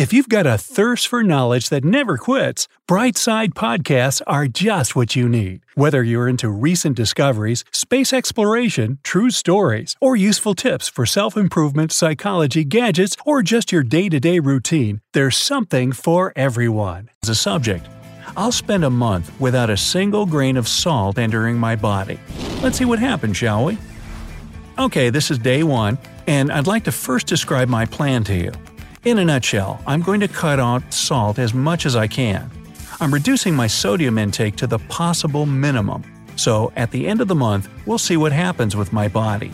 If you've got a thirst for knowledge that never quits, Brightside podcasts are just what you need. Whether you're into recent discoveries, space exploration, true stories, or useful tips for self improvement, psychology, gadgets, or just your day to day routine, there's something for everyone. As a subject, I'll spend a month without a single grain of salt entering my body. Let's see what happens, shall we? Okay, this is day one, and I'd like to first describe my plan to you. In a nutshell, I'm going to cut out salt as much as I can. I'm reducing my sodium intake to the possible minimum, so at the end of the month, we'll see what happens with my body.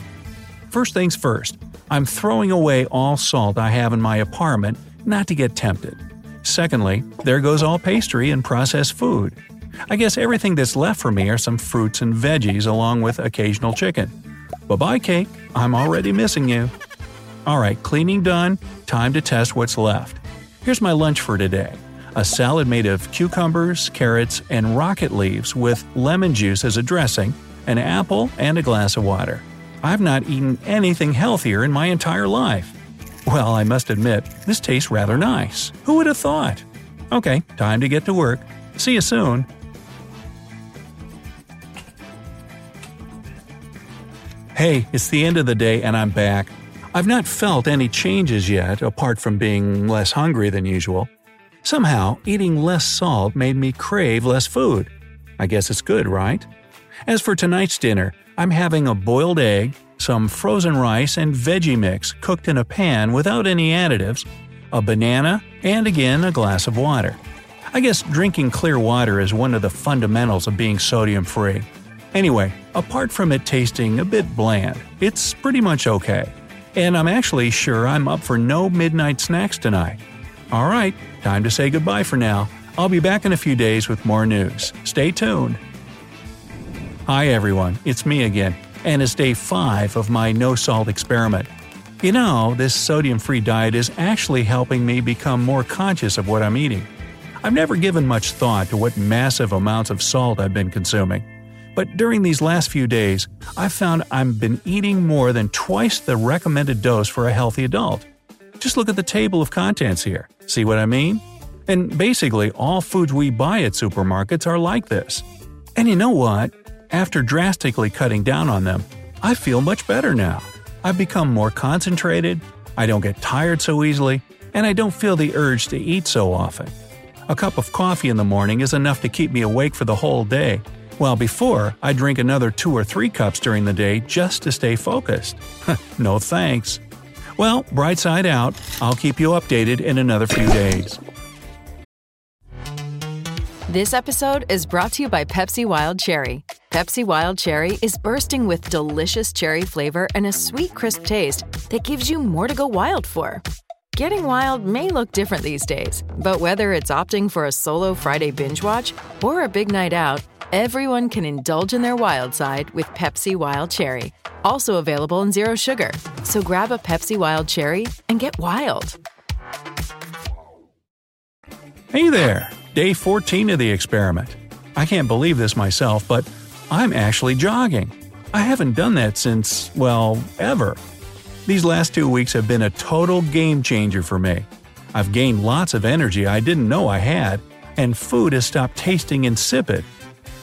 First things first, I'm throwing away all salt I have in my apartment not to get tempted. Secondly, there goes all pastry and processed food. I guess everything that's left for me are some fruits and veggies along with occasional chicken. Bye bye, cake. I'm already missing you. Alright, cleaning done, time to test what's left. Here's my lunch for today a salad made of cucumbers, carrots, and rocket leaves with lemon juice as a dressing, an apple, and a glass of water. I've not eaten anything healthier in my entire life. Well, I must admit, this tastes rather nice. Who would have thought? Okay, time to get to work. See you soon. Hey, it's the end of the day and I'm back. I've not felt any changes yet, apart from being less hungry than usual. Somehow, eating less salt made me crave less food. I guess it's good, right? As for tonight's dinner, I'm having a boiled egg, some frozen rice and veggie mix cooked in a pan without any additives, a banana, and again a glass of water. I guess drinking clear water is one of the fundamentals of being sodium free. Anyway, apart from it tasting a bit bland, it's pretty much okay. And I'm actually sure I'm up for no midnight snacks tonight. Alright, time to say goodbye for now. I'll be back in a few days with more news. Stay tuned. Hi everyone, it's me again, and it's day 5 of my no salt experiment. You know, this sodium free diet is actually helping me become more conscious of what I'm eating. I've never given much thought to what massive amounts of salt I've been consuming. But during these last few days, I've found I've been eating more than twice the recommended dose for a healthy adult. Just look at the table of contents here. See what I mean? And basically, all foods we buy at supermarkets are like this. And you know what? After drastically cutting down on them, I feel much better now. I've become more concentrated, I don't get tired so easily, and I don't feel the urge to eat so often. A cup of coffee in the morning is enough to keep me awake for the whole day, while before I drink another two or three cups during the day just to stay focused. no thanks. Well, bright side out, I'll keep you updated in another few days. This episode is brought to you by Pepsi Wild Cherry. Pepsi Wild Cherry is bursting with delicious cherry flavor and a sweet, crisp taste that gives you more to go wild for. Getting wild may look different these days, but whether it's opting for a solo Friday binge watch or a big night out, everyone can indulge in their wild side with Pepsi Wild Cherry. Also available in Zero Sugar. So grab a Pepsi Wild Cherry and get wild. Hey there! Day 14 of the experiment. I can't believe this myself, but I'm actually jogging. I haven't done that since, well, ever. These last two weeks have been a total game changer for me. I've gained lots of energy I didn't know I had, and food has stopped tasting insipid.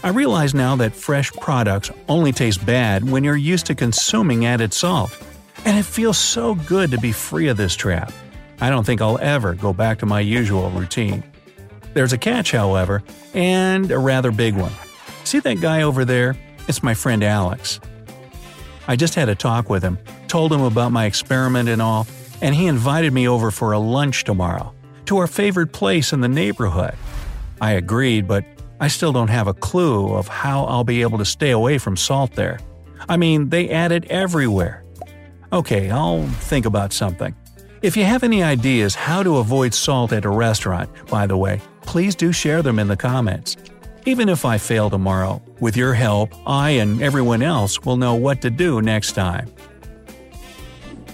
I realize now that fresh products only taste bad when you're used to consuming added salt. And it feels so good to be free of this trap. I don't think I'll ever go back to my usual routine. There's a catch, however, and a rather big one. See that guy over there? It's my friend Alex. I just had a talk with him, told him about my experiment and all, and he invited me over for a lunch tomorrow, to our favorite place in the neighborhood. I agreed, but I still don't have a clue of how I'll be able to stay away from salt there. I mean, they add it everywhere. Okay, I'll think about something. If you have any ideas how to avoid salt at a restaurant, by the way, please do share them in the comments. Even if I fail tomorrow, with your help, I and everyone else will know what to do next time.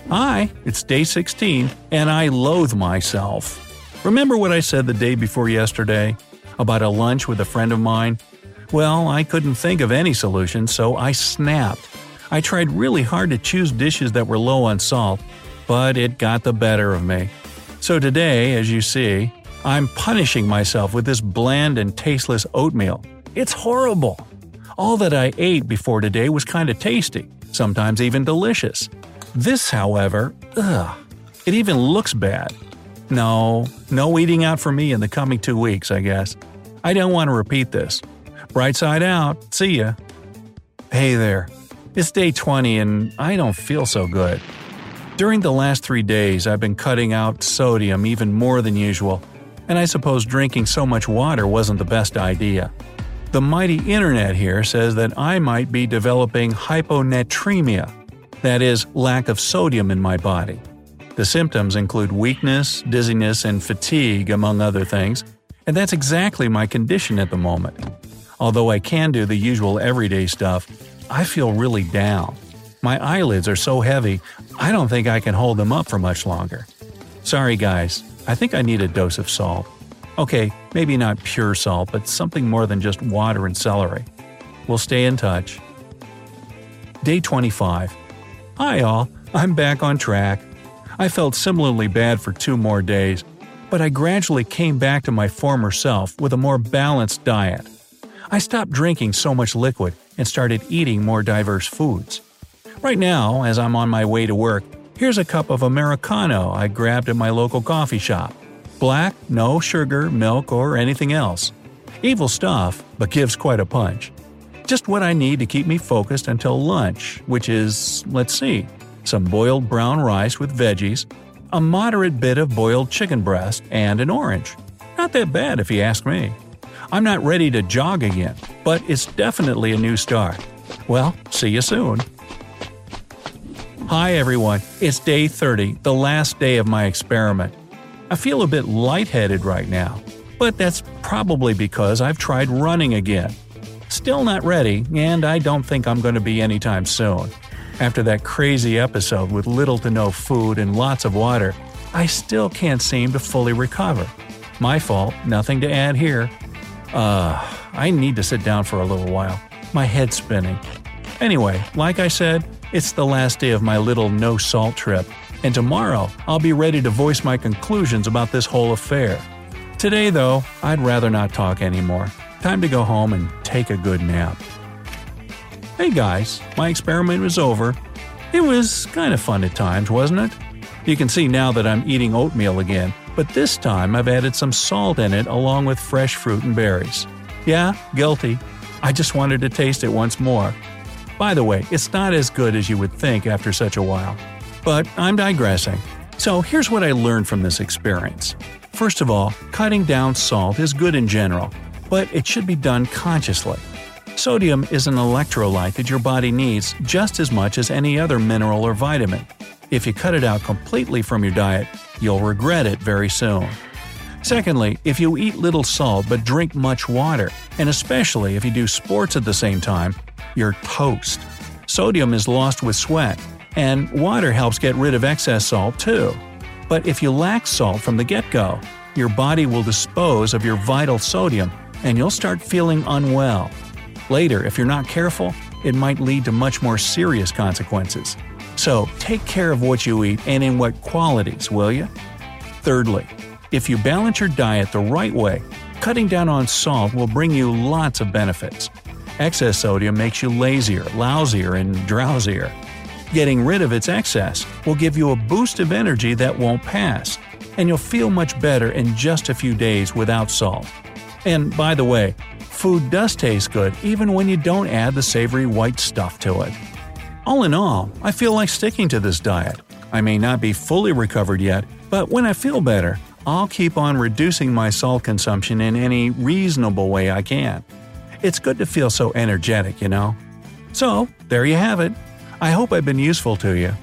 Hi, it's day 16, and I loathe myself. Remember what I said the day before yesterday? About a lunch with a friend of mine? Well, I couldn't think of any solution, so I snapped. I tried really hard to choose dishes that were low on salt, but it got the better of me. So today, as you see, I'm punishing myself with this bland and tasteless oatmeal. It's horrible. All that I ate before today was kind of tasty, sometimes even delicious. This, however, ugh, it even looks bad. No, no eating out for me in the coming two weeks, I guess. I don't want to repeat this. Bright side out, see ya. Hey there. It's day 20 and I don't feel so good. During the last three days, I've been cutting out sodium even more than usual, and I suppose drinking so much water wasn't the best idea. The mighty internet here says that I might be developing hyponatremia, that is, lack of sodium in my body. The symptoms include weakness, dizziness, and fatigue, among other things, and that's exactly my condition at the moment. Although I can do the usual everyday stuff, I feel really down. My eyelids are so heavy, I don't think I can hold them up for much longer. Sorry, guys, I think I need a dose of salt. Okay, maybe not pure salt, but something more than just water and celery. We'll stay in touch. Day 25. Hi, all. I'm back on track. I felt similarly bad for two more days, but I gradually came back to my former self with a more balanced diet. I stopped drinking so much liquid and started eating more diverse foods. Right now, as I'm on my way to work, here's a cup of Americano I grabbed at my local coffee shop. Black, no sugar, milk, or anything else. Evil stuff, but gives quite a punch. Just what I need to keep me focused until lunch, which is, let's see, some boiled brown rice with veggies, a moderate bit of boiled chicken breast, and an orange. Not that bad if you ask me. I'm not ready to jog again, but it's definitely a new start. Well, see you soon. Hi everyone, it's day 30, the last day of my experiment. I feel a bit lightheaded right now, but that's probably because I've tried running again. Still not ready, and I don't think I'm going to be anytime soon. After that crazy episode with little to no food and lots of water, I still can't seem to fully recover. My fault, nothing to add here. Uh, I need to sit down for a little while. My head's spinning. Anyway, like I said, it's the last day of my little no salt trip, and tomorrow I'll be ready to voice my conclusions about this whole affair. Today, though, I'd rather not talk anymore. Time to go home and take a good nap. Hey guys, my experiment was over. It was kind of fun at times, wasn't it? You can see now that I'm eating oatmeal again, but this time I've added some salt in it along with fresh fruit and berries. Yeah, guilty. I just wanted to taste it once more. By the way, it's not as good as you would think after such a while. But I'm digressing. So here's what I learned from this experience. First of all, cutting down salt is good in general, but it should be done consciously. Sodium is an electrolyte that your body needs just as much as any other mineral or vitamin. If you cut it out completely from your diet, you'll regret it very soon. Secondly, if you eat little salt but drink much water, and especially if you do sports at the same time, you're toast. Sodium is lost with sweat, and water helps get rid of excess salt too. But if you lack salt from the get go, your body will dispose of your vital sodium and you'll start feeling unwell. Later, if you're not careful, it might lead to much more serious consequences. So, take care of what you eat and in what qualities, will you? Thirdly, if you balance your diet the right way, cutting down on salt will bring you lots of benefits. Excess sodium makes you lazier, lousier, and drowsier. Getting rid of its excess will give you a boost of energy that won't pass, and you'll feel much better in just a few days without salt. And by the way, food does taste good even when you don't add the savory white stuff to it. All in all, I feel like sticking to this diet. I may not be fully recovered yet, but when I feel better, I'll keep on reducing my salt consumption in any reasonable way I can. It's good to feel so energetic, you know? So, there you have it. I hope I've been useful to you.